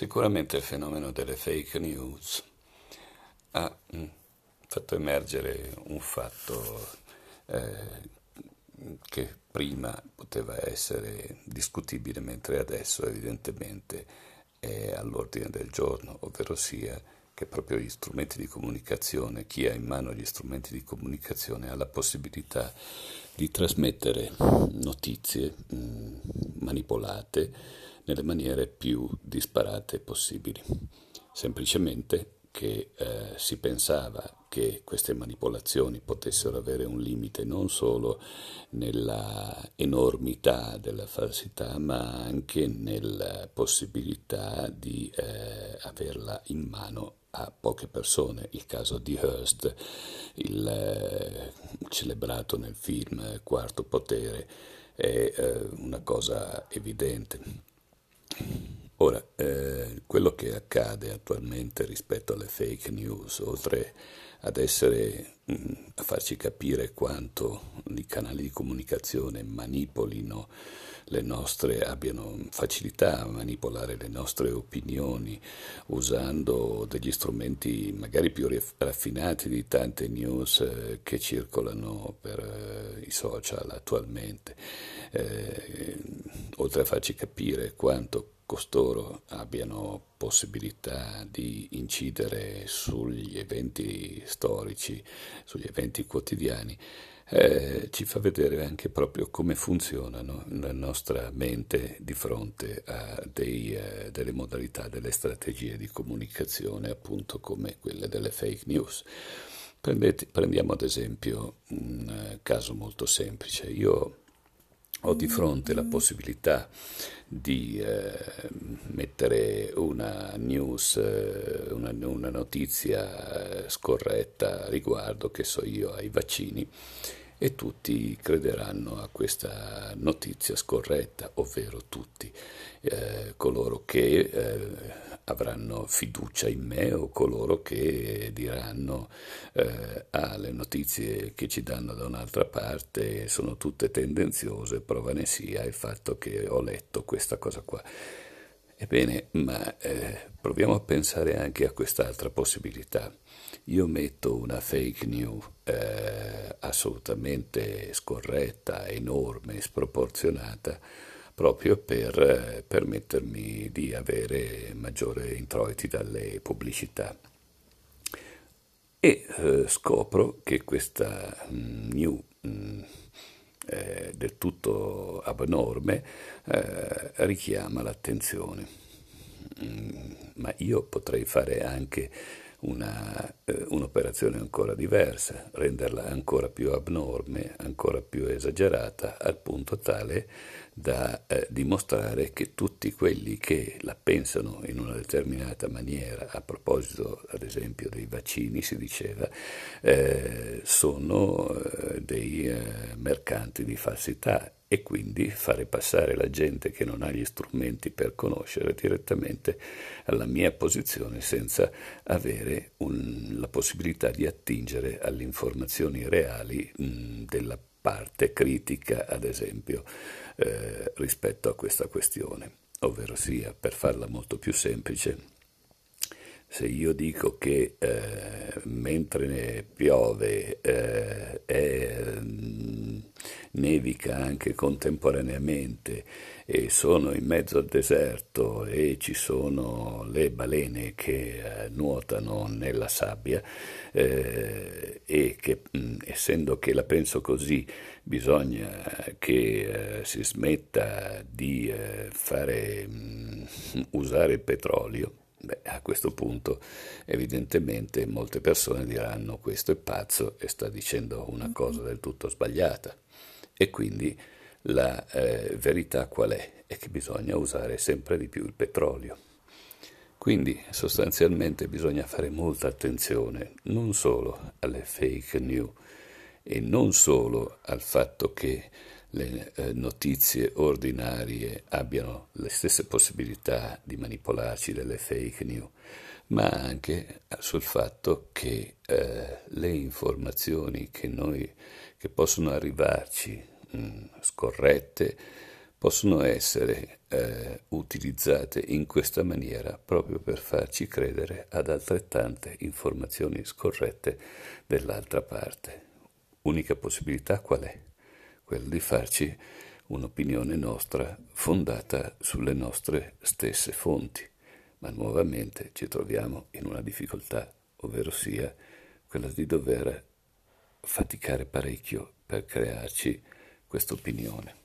Sicuramente il fenomeno delle fake news ha mm, fatto emergere un fatto eh, che prima poteva essere discutibile, mentre adesso evidentemente è all'ordine del giorno, ovvero sia che proprio gli strumenti di comunicazione, chi ha in mano gli strumenti di comunicazione ha la possibilità di trasmettere notizie mh, mm, manipolate nelle maniere più disparate possibili. Semplicemente che eh, si pensava che queste manipolazioni potessero avere un limite non solo nella enormità della falsità, ma anche nella possibilità di eh, averla in mano a poche persone. Il caso di Hearst, il, eh, celebrato nel film Quarto Potere, è eh, una cosa evidente. Ora, eh, quello che accade attualmente rispetto alle fake news, oltre ad essere mh, mm, a farci capire quanto i canali di comunicazione manipolino le nostre, abbiano facilità a manipolare le nostre opinioni usando degli strumenti magari più raffinati di tante news eh, che circolano per eh, i social attualmente, eh, oltre a farci capire quanto costoro abbiano possibilità di incidere sugli eventi storici, sugli eventi quotidiani, eh, ci fa vedere anche proprio come funzionano la nostra mente di fronte a dei, eh, delle modalità, delle strategie di comunicazione, appunto come quelle delle fake news. Prendete, prendiamo ad esempio un eh, caso molto semplice. Io ho di fronte la possibilità di eh, mettere una news, eh, una, una, notizia eh, scorretta riguardo, che so io, ai vaccini e tutti crederanno a questa notizia scorretta, ovvero tutti eh, coloro che eh, avranno fiducia in me o coloro che diranno eh, ah, le notizie che ci danno da un'altra parte sono tutte tendenziose, prova ne sia il fatto che ho letto questa cosa qua. Ebbene, ma eh, proviamo a pensare anche a quest'altra possibilità. Io metto una fake news eh, assolutamente scorretta, enorme, sproporzionata, proprio per eh, permettermi di avere maggiore introiti dalle pubblicità. E eh, scopro che questa mm, new mm, eh, del tutto abnorme richiama l'attenzione. Mm, ma io potrei fare anche una, un'operazione ancora diversa, renderla ancora più abnorme, ancora più esagerata, al punto tale da eh, dimostrare che tutti quelli che la pensano in una determinata maniera, a proposito ad esempio dei vaccini si diceva, eh, sono eh, dei eh, mercanti di falsità e quindi fare passare la gente che non ha gli strumenti per conoscere direttamente alla mia posizione senza avere un, la possibilità di attingere alle informazioni reali mh, della parte critica, ad esempio, eh, rispetto a questa questione, ovvero sia, per farla molto più semplice, se io dico che eh, mentre piove eh, è, nevica anche contemporaneamente e sono in mezzo al deserto e ci sono le balene che eh, nuotano nella sabbia eh, e che mh, essendo che la penso così bisogna che eh, si smetta di eh, fare, mh, usare il petrolio Beh, a questo punto evidentemente molte persone diranno questo è pazzo e sta dicendo una cosa del tutto sbagliata e quindi la eh, verità qual è? È che bisogna usare sempre di più il petrolio. Quindi sostanzialmente bisogna fare molta attenzione non solo alle fake news e non solo al fatto che le eh, notizie ordinarie abbiano le stesse possibilità di manipolarci delle fake news, ma anche sul fatto che eh, le informazioni che, noi, che possono arrivarci mh, scorrette possono essere eh, utilizzate in questa maniera proprio per farci credere ad altrettante informazioni scorrette dell'altra parte. Unica possibilità qual è? Quella di farci un'opinione nostra fondata sulle nostre stesse fonti, ma nuovamente ci troviamo in una difficoltà, ovvero sia quella di dover faticare parecchio per crearci questa opinione.